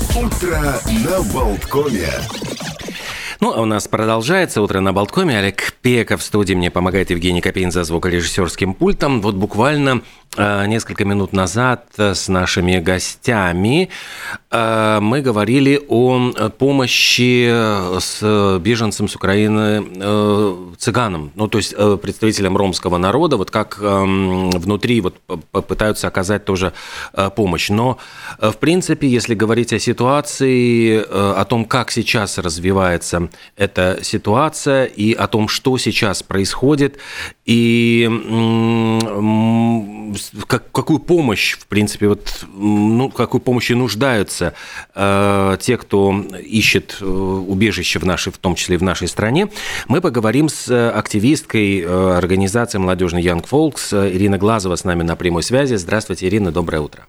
Утро на Болткоме. Ну, а у нас продолжается утро на Болткоме. Олег Пеков в студии мне помогает Евгений Копейн за звукорежиссерским пультом. Вот буквально несколько минут назад с нашими гостями э, мы говорили о помощи с беженцам с Украины э, цыганам, ну, то есть э, представителям ромского народа, вот как э, внутри вот пытаются оказать тоже э, помощь. Но, э, в принципе, если говорить о ситуации, э, о том, как сейчас развивается эта ситуация и о том, что сейчас происходит, и как, какую помощь, в принципе, вот, ну, какой помощи нуждаются э, те, кто ищет э, убежище в нашей, в том числе и в нашей стране, мы поговорим с активисткой э, организации молодежный Young Folks Ирина Глазова с нами на прямой связи. Здравствуйте, Ирина, доброе утро.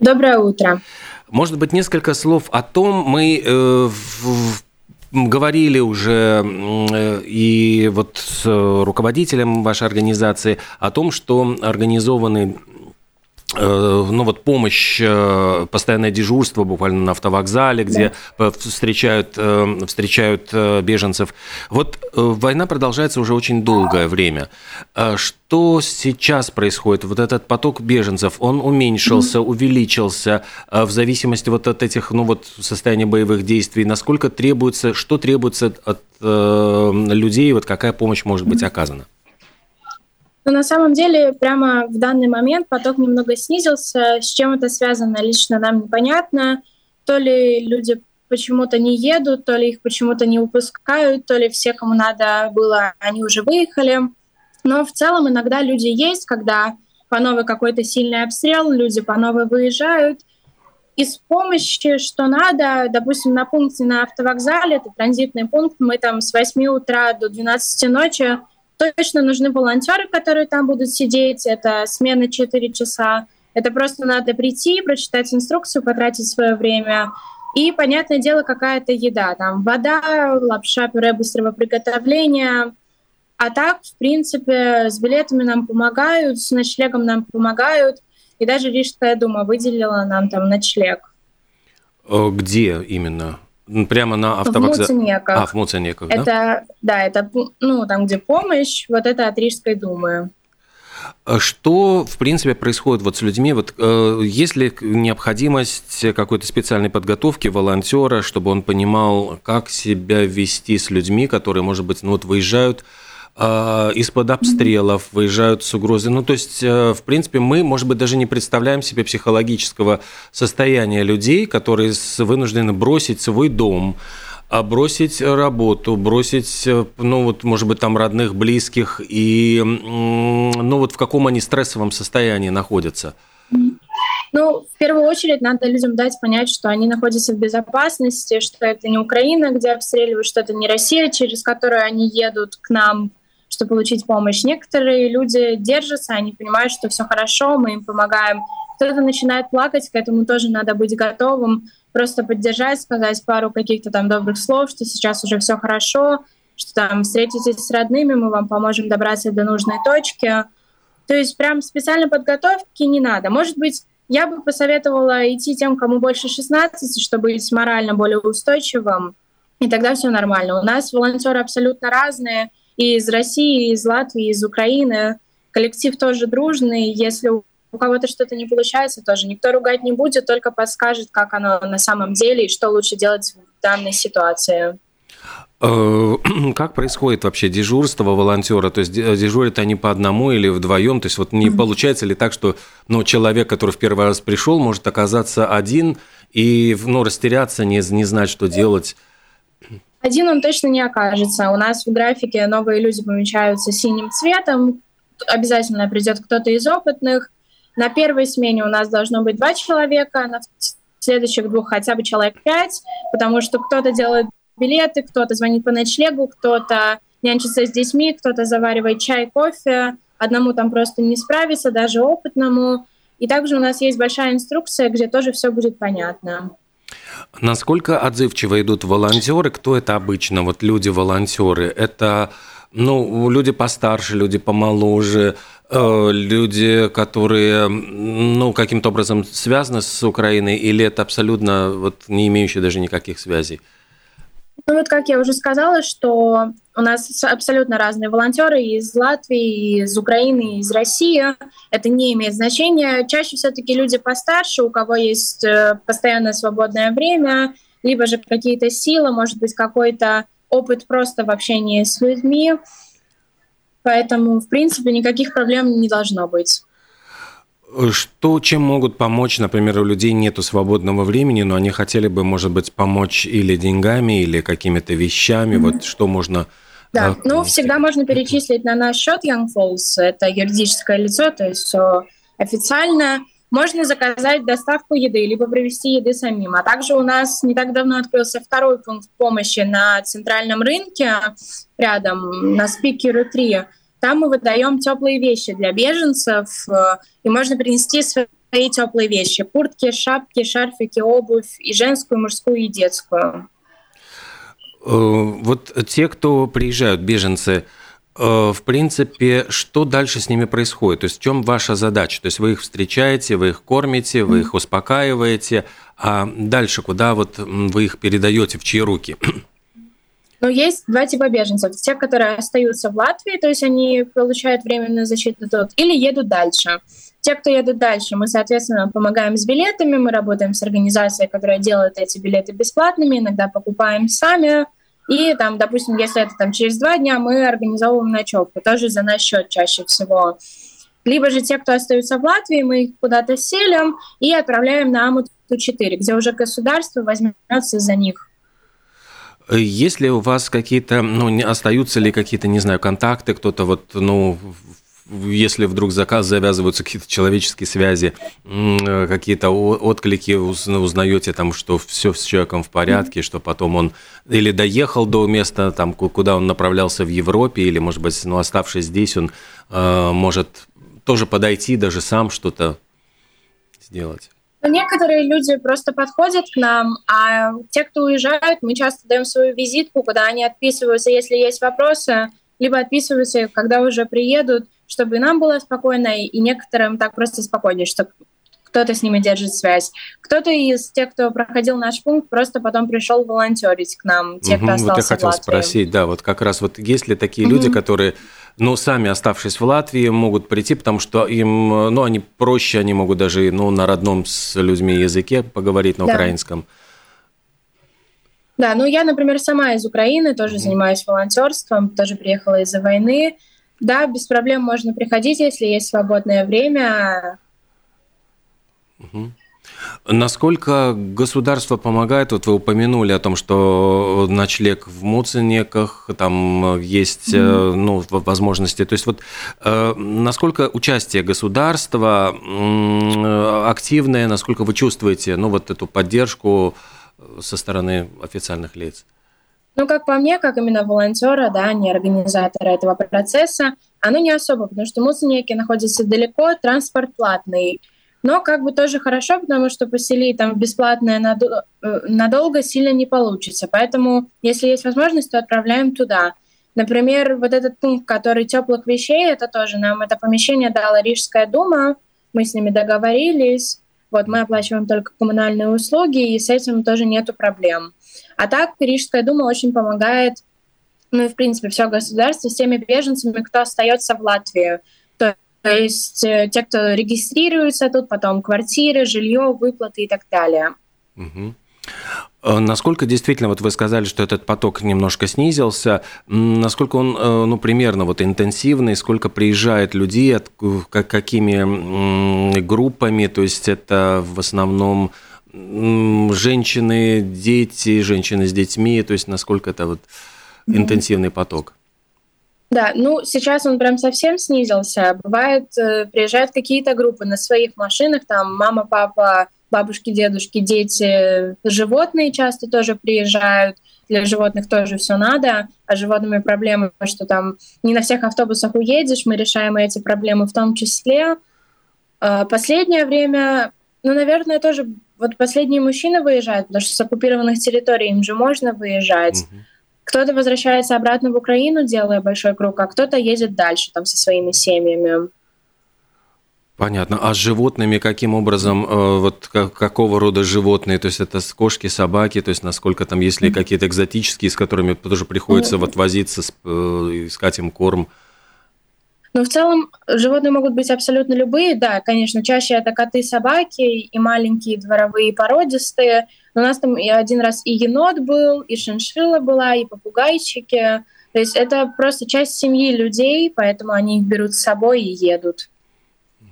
Доброе утро. Может быть, несколько слов о том, мы э, в говорили уже э, и вот с руководителем вашей организации о том, что организованы Э, ну вот помощь, э, постоянное дежурство буквально на автовокзале, где да. встречают, э, встречают беженцев. Вот война продолжается уже очень долгое время. Что сейчас происходит? Вот этот поток беженцев, он уменьшился, mm-hmm. увеличился в зависимости вот от этих, ну вот состояния боевых действий. Насколько требуется, что требуется от людей, вот какая помощь может быть оказана? Но на самом деле прямо в данный момент поток немного снизился. С чем это связано, лично нам непонятно. То ли люди почему-то не едут, то ли их почему-то не выпускают, то ли все, кому надо было, они уже выехали. Но в целом иногда люди есть, когда по новой какой-то сильный обстрел, люди по новой выезжают. Из помощи, что надо, допустим, на пункте на автовокзале, это транзитный пункт, мы там с 8 утра до 12 ночи Точно нужны волонтеры, которые там будут сидеть. Это смена 4 часа. Это просто надо прийти, прочитать инструкцию, потратить свое время. И, понятное дело, какая-то еда. Там вода, лапша, пюре быстрого приготовления. А так, в принципе, с билетами нам помогают, с ночлегом нам помогают. И даже Рижская дума выделила нам там ночлег. Э, где именно? Прямо на автовокзале? В Муценеках. А, в Муценеках, да? Это, да, это, ну, там, где помощь, вот это от Рижской думы. А что, в принципе, происходит вот с людьми? Вот, э, есть ли необходимость какой-то специальной подготовки волонтера, чтобы он понимал, как себя вести с людьми, которые, может быть, ну, вот выезжают из-под обстрелов, выезжают с угрозой. Ну, то есть, э, в принципе, мы, может быть, даже не представляем себе психологического состояния людей, которые вынуждены бросить свой дом, а бросить работу, бросить, э, ну вот, может быть, там родных, близких, и, ну вот в каком они стрессовом состоянии находятся? Ну, в первую очередь надо людям дать понять, что они находятся в безопасности, что это не Украина, где обстреливают, что это не Россия, через которую они едут к нам чтобы получить помощь. Некоторые люди держатся, они понимают, что все хорошо, мы им помогаем. Кто-то начинает плакать, к этому тоже надо быть готовым, просто поддержать, сказать пару каких-то там добрых слов, что сейчас уже все хорошо, что там встретитесь с родными, мы вам поможем добраться до нужной точки. То есть прям специальной подготовки не надо. Может быть, я бы посоветовала идти тем, кому больше 16, чтобы быть морально более устойчивым, и тогда все нормально. У нас волонтеры абсолютно разные — и из России, и из Латвии, и из Украины. Коллектив тоже дружный. Если у кого-то что-то не получается, тоже никто ругать не будет, только подскажет, как оно на самом деле и что лучше делать в данной ситуации. Э, как происходит вообще дежурство волонтера? То есть дежурят они по одному или вдвоем? То есть вот не получается ли так, что ну, человек, который в первый раз пришел, может оказаться один и ну, растеряться, не, не знать, что делать? Один он точно не окажется. У нас в графике новые люди помечаются синим цветом. Обязательно придет кто-то из опытных. На первой смене у нас должно быть два человека, на следующих двух хотя бы человек пять, потому что кто-то делает билеты, кто-то звонит по ночлегу, кто-то нянчится с детьми, кто-то заваривает чай, кофе. Одному там просто не справиться, даже опытному. И также у нас есть большая инструкция, где тоже все будет понятно. Насколько отзывчиво идут волонтеры? Кто это обычно? Вот люди-волонтеры. Это ну, люди постарше, люди помоложе, Э, люди, которые, ну, каким-то образом связаны с Украиной, или это абсолютно вот не имеющие даже никаких связей? Ну вот, как я уже сказала, что у нас абсолютно разные волонтеры из Латвии, из Украины, из России. Это не имеет значения. Чаще все-таки люди постарше, у кого есть э, постоянное свободное время, либо же какие-то силы, может быть, какой-то опыт просто в общении с людьми. Поэтому, в принципе, никаких проблем не должно быть. Что, чем могут помочь, например, у людей нету свободного времени, но они хотели бы, может быть, помочь или деньгами, или какими-то вещами. Mm-hmm. Вот что можно... Да, а, ну, всегда можно перечислить на наш счет Young Falls. Это юридическое лицо, то есть все официально. Можно заказать доставку еды, либо привезти еды самим. А также у нас не так давно открылся второй пункт помощи на центральном рынке рядом, на Спикеру 3 там мы выдаем теплые вещи для беженцев, э, и можно принести свои теплые вещи. Куртки, шапки, шарфики, обувь, и женскую, и мужскую, и детскую. Э, вот те, кто приезжают, беженцы, э, в принципе, что дальше с ними происходит? То есть в чем ваша задача? То есть вы их встречаете, вы их кормите, вы их успокаиваете, а дальше куда вот вы их передаете, в чьи руки? Но есть два типа беженцев. Те, которые остаются в Латвии, то есть они получают временную защиту тут, или едут дальше. Те, кто едут дальше, мы, соответственно, помогаем с билетами, мы работаем с организацией, которая делает эти билеты бесплатными, иногда покупаем сами. И там, допустим, если это там через два дня, мы организовываем ночевку, тоже за наш счет чаще всего. Либо же те, кто остаются в Латвии, мы их куда-то селим и отправляем на Амуту-4, где уже государство возьмется за них. Есть ли у вас какие-то, ну, остаются ли какие-то, не знаю, контакты, кто-то вот, ну, если вдруг заказ завязываются какие-то человеческие связи, какие-то отклики, узнаете там, что все с человеком в порядке, что потом он или доехал до места, там, куда он направлялся в Европе, или, может быть, ну, оставшись здесь, он э, может тоже подойти, даже сам что-то сделать. Некоторые люди просто подходят к нам, а те, кто уезжают, мы часто даем свою визитку, куда они отписываются, если есть вопросы, либо отписываются, когда уже приедут, чтобы нам было спокойно, и некоторым так просто спокойнее, что кто-то с ними держит связь. Кто-то из тех, кто проходил наш пункт, просто потом пришел волонтерить к нам, те, кто угу, остался Вот я хотел спросить, да, вот как раз вот есть ли такие угу. люди, которые но сами оставшись в Латвии могут прийти, потому что им, ну, они проще, они могут даже, ну, на родном с людьми языке поговорить на да. украинском. Да, ну я, например, сама из Украины, тоже mm-hmm. занимаюсь волонтерством, тоже приехала из-за войны. Да, без проблем можно приходить, если есть свободное время. Mm-hmm. Насколько государство помогает? Вот вы упомянули о том, что ночлег в Муценеках, там есть mm-hmm. ну, возможности. То есть вот э, насколько участие государства активное, насколько вы чувствуете ну, вот эту поддержку со стороны официальных лиц? Ну, как по мне, как именно волонтера, да, не организатора этого процесса, оно не особо, потому что Муценеки находятся далеко, транспорт платный – но как бы тоже хорошо, потому что поселить там бесплатное надо, э, надолго сильно не получится. Поэтому, если есть возможность, то отправляем туда. Например, вот этот пункт, который теплых вещей, это тоже нам это помещение дала Рижская дума, мы с ними договорились, вот мы оплачиваем только коммунальные услуги, и с этим тоже нету проблем. А так Рижская дума очень помогает, ну и в принципе все государство с теми беженцами, кто остается в Латвии. То есть э, те, кто регистрируется тут, потом квартиры, жилье, выплаты и так далее. Угу. Насколько действительно, вот вы сказали, что этот поток немножко снизился, насколько он, э, ну, примерно вот интенсивный, сколько приезжает людей, от, какими группами, то есть это в основном женщины, дети, женщины с детьми, то есть насколько это вот интенсивный поток? Да, ну сейчас он прям совсем снизился. Бывает, э, приезжают какие-то группы на своих машинах, там мама, папа, бабушки, дедушки, дети, животные часто тоже приезжают. Для животных тоже все надо, а животными проблемы, что там не на всех автобусах уедешь, мы решаем эти проблемы в том числе. А, последнее время, ну, наверное, тоже вот последние мужчины выезжают, потому что с оккупированных территорий им же можно выезжать. Mm-hmm. Кто-то возвращается обратно в Украину, делая большой круг, а кто-то едет дальше там со своими семьями. Понятно. А с животными каким образом, э, вот какого рода животные? То есть это кошки, собаки, то есть насколько там, есть ли какие-то экзотические, с которыми тоже приходится вот возиться, э, искать им корм? Ну, в целом, животные могут быть абсолютно любые, да, конечно, чаще это коты, собаки и маленькие дворовые породистые. Но у нас там и один раз и енот был, и шиншилла была, и попугайчики. То есть это просто часть семьи людей, поэтому они их берут с собой и едут.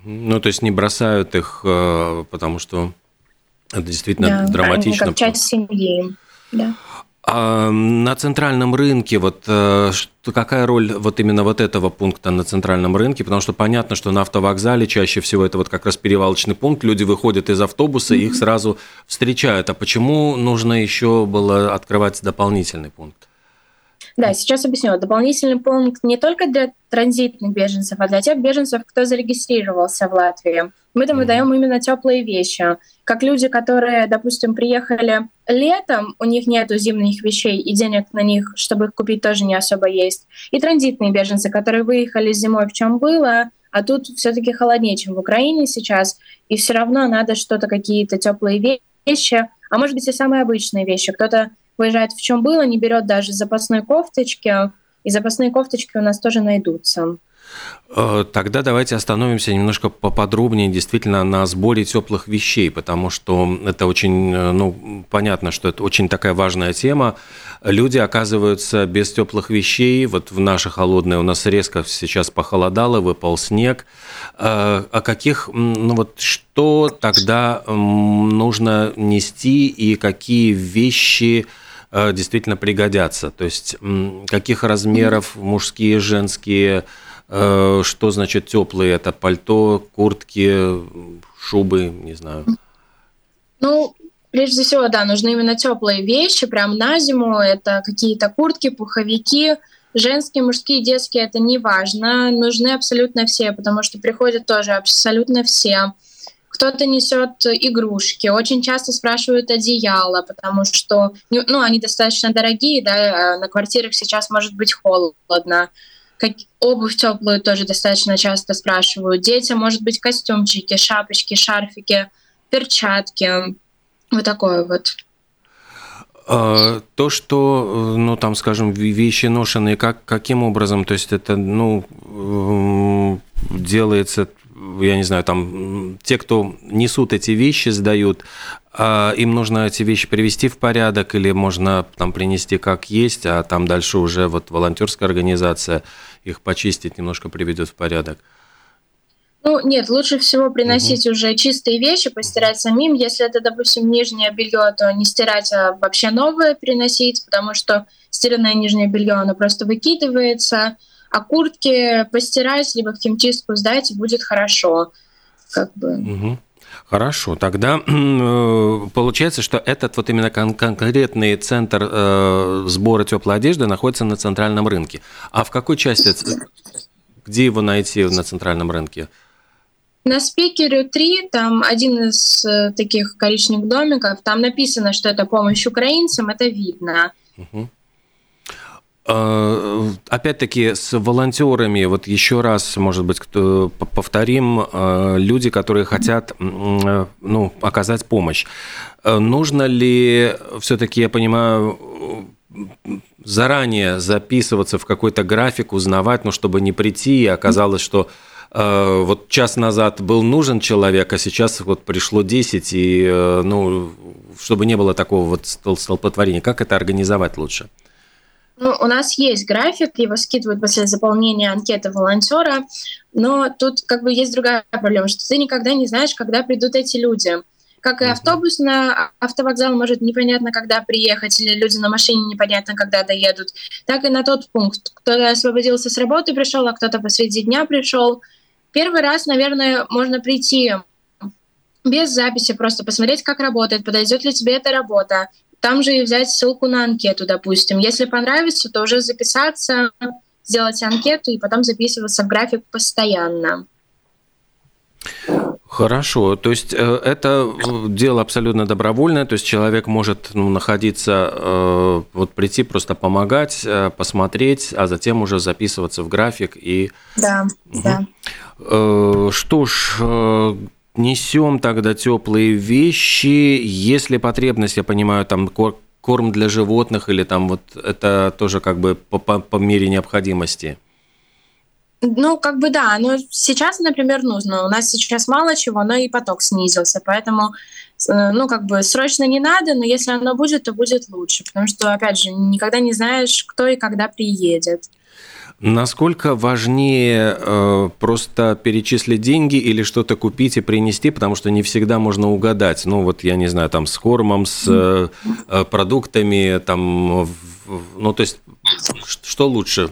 Ну, то есть не бросают их, э, потому что это действительно да, драматично. Как часть семьи, да. А на центральном рынке, вот э, что, какая роль вот именно вот этого пункта на центральном рынке? Потому что понятно, что на автовокзале чаще всего это вот как раз перевалочный пункт, люди выходят из автобуса, mm-hmm. и их сразу встречают. А почему нужно еще было открывать дополнительный пункт? Да, сейчас объясню. Дополнительный пункт не только для транзитных беженцев, а для тех беженцев, кто зарегистрировался в Латвии. Мы там выдаем именно теплые вещи. Как люди, которые, допустим, приехали летом, у них нет зимних вещей и денег на них, чтобы их купить, тоже не особо есть. И транзитные беженцы, которые выехали зимой в чем было, а тут все-таки холоднее, чем в Украине сейчас, и все равно надо что-то, какие-то теплые вещи, а может быть и самые обычные вещи. Кто-то выезжает в чем было, не берет даже запасной кофточки, и запасные кофточки у нас тоже найдутся. Э, тогда давайте остановимся немножко поподробнее действительно на сборе теплых вещей, потому что это очень, э, ну, понятно, что это очень такая важная тема. Люди оказываются без теплых вещей. Вот в наше холодное у нас резко сейчас похолодало, выпал снег. Э, а каких, ну вот что тогда нужно нести и какие вещи действительно пригодятся? То есть каких размеров мужские, женские, что значит теплые? Это пальто, куртки, шубы, не знаю. Ну, прежде всего, да, нужны именно теплые вещи, прям на зиму. Это какие-то куртки, пуховики, женские, мужские, детские, это не важно. Нужны абсолютно все, потому что приходят тоже абсолютно все. Кто-то несет игрушки. Очень часто спрашивают одеяло, потому что ну, они достаточно дорогие, да, а на квартирах сейчас может быть холодно. Как, обувь теплую тоже достаточно часто спрашивают. Детям, может быть, костюмчики, шапочки, шарфики, перчатки. Вот такое вот. А, то, что, ну, там, скажем, вещи ношенные, как, каким образом, то есть это, ну, делается, я не знаю, там, те, кто несут эти вещи, сдают, а им нужно эти вещи привести в порядок или можно там принести как есть, а там дальше уже вот волонтерская организация их почистить, немножко приведет в порядок? Ну, нет, лучше всего приносить угу. уже чистые вещи, постирать самим. Если это, допустим, нижнее белье, то не стирать, а вообще новое приносить, потому что стиранное нижнее белье, оно просто выкидывается. А куртки постирать, либо в химчистку сдать, будет хорошо. Как бы. Угу. Хорошо, тогда э, получается, что этот вот именно кон- конкретный центр э, сбора теплой одежды находится на центральном рынке. А в какой части, где его найти на центральном рынке? На спикере 3, там один из э, таких коричневых домиков, там написано, что это помощь украинцам, это видно. Угу. Э, опять-таки с волонтерами, вот еще раз, может быть, повторим, э, люди, которые хотят э, ну, оказать помощь. Нужно ли все-таки, я понимаю, заранее записываться в какой-то график, узнавать, ну, чтобы не прийти, и оказалось, что вот час назад был нужен человек, а сейчас вот пришло 10, и, ну, чтобы не было такого вот столпотворения. Как это организовать лучше? Ну, у нас есть график, его скидывают после заполнения анкеты волонтера, но тут как бы есть другая проблема, что ты никогда не знаешь, когда придут эти люди. Как и автобус на автовокзал может непонятно, когда приехать, или люди на машине непонятно, когда доедут, так и на тот пункт. Кто-то освободился с работы, пришел, а кто-то посреди дня пришел. Первый раз, наверное, можно прийти без записи, просто посмотреть, как работает, подойдет ли тебе эта работа, там же и взять ссылку на анкету, допустим. Если понравится, то уже записаться, сделать анкету и потом записываться в график постоянно. Хорошо, то есть э, это дело абсолютно добровольное, то есть человек может ну, находиться, э, вот прийти просто помогать, э, посмотреть, а затем уже записываться в график и. Да, угу. да. Э, что ж, э, несем тогда теплые вещи. Если потребность, я понимаю, там корм для животных или там вот это тоже как бы по, по, по мере необходимости? Ну, как бы да, но сейчас, например, нужно. У нас сейчас мало чего, но и поток снизился, поэтому, э, ну, как бы срочно не надо, но если оно будет, то будет лучше, потому что, опять же, никогда не знаешь, кто и когда приедет. Насколько важнее э, просто перечислить деньги или что-то купить и принести, потому что не всегда можно угадать. Ну вот я не знаю, там с кормом, с э, э продуктами, там, ну то есть что лучше?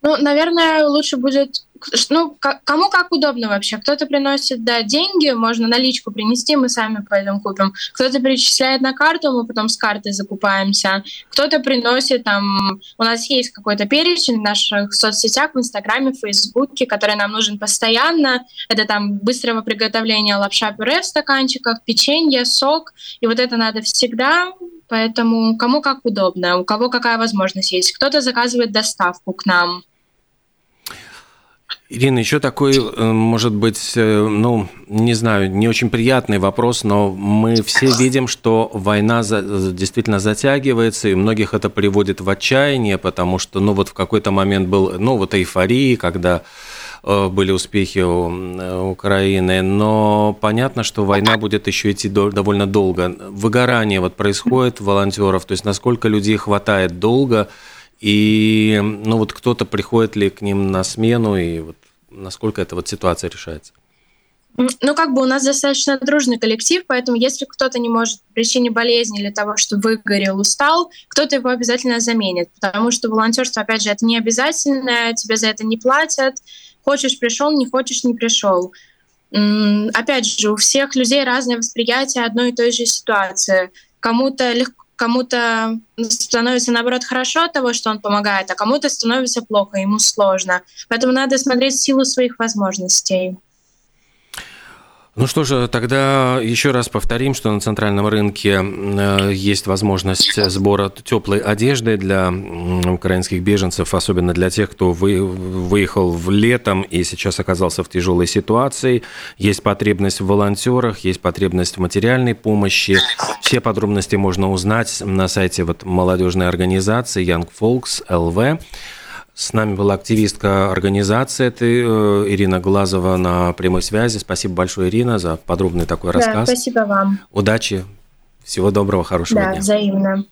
Ну, наверное, лучше будет ну, кому как удобно вообще. Кто-то приносит, да, деньги, можно наличку принести, мы сами пойдем купим. Кто-то перечисляет на карту, мы потом с карты закупаемся. Кто-то приносит, там, у нас есть какой-то перечень в наших соцсетях, в Инстаграме, в Фейсбуке, который нам нужен постоянно. Это там быстрого приготовления лапша-пюре в стаканчиках, печенье, сок. И вот это надо всегда, поэтому кому как удобно, у кого какая возможность есть. Кто-то заказывает доставку к нам. Ирина, еще такой, э, может быть, э, ну, не знаю, не очень приятный вопрос, но мы все видим, что война за, действительно затягивается, и многих это приводит в отчаяние, потому что, ну, вот в какой-то момент был, ну, вот эйфории, когда э, были успехи у Украины, но понятно, что война будет еще идти довольно долго. Выгорание вот происходит волонтеров, то есть насколько людей хватает долго, и ну вот кто-то приходит ли к ним на смену, и вот насколько эта вот ситуация решается? Ну, как бы у нас достаточно дружный коллектив, поэтому если кто-то не может по причине болезни или того, что выгорел, устал, кто-то его обязательно заменит, потому что волонтерство, опять же, это не обязательно, тебе за это не платят. Хочешь пришел, не хочешь не пришел. Опять же, у всех людей разное восприятие одной и той же ситуации. Кому-то легко кому-то становится, наоборот, хорошо от того, что он помогает, а кому-то становится плохо, ему сложно. Поэтому надо смотреть силу своих возможностей. Ну что же, тогда еще раз повторим, что на центральном рынке э, есть возможность сбора теплой одежды для украинских беженцев, особенно для тех, кто выехал в летом и сейчас оказался в тяжелой ситуации. Есть потребность в волонтерах, есть потребность в материальной помощи. Все подробности можно узнать на сайте вот молодежной организации Young Folks LV. С нами была активистка организации этой э, Ирина Глазова на прямой связи. Спасибо большое, Ирина, за подробный такой да, рассказ. Спасибо вам. Удачи, всего доброго, хорошего да, дня. взаимно.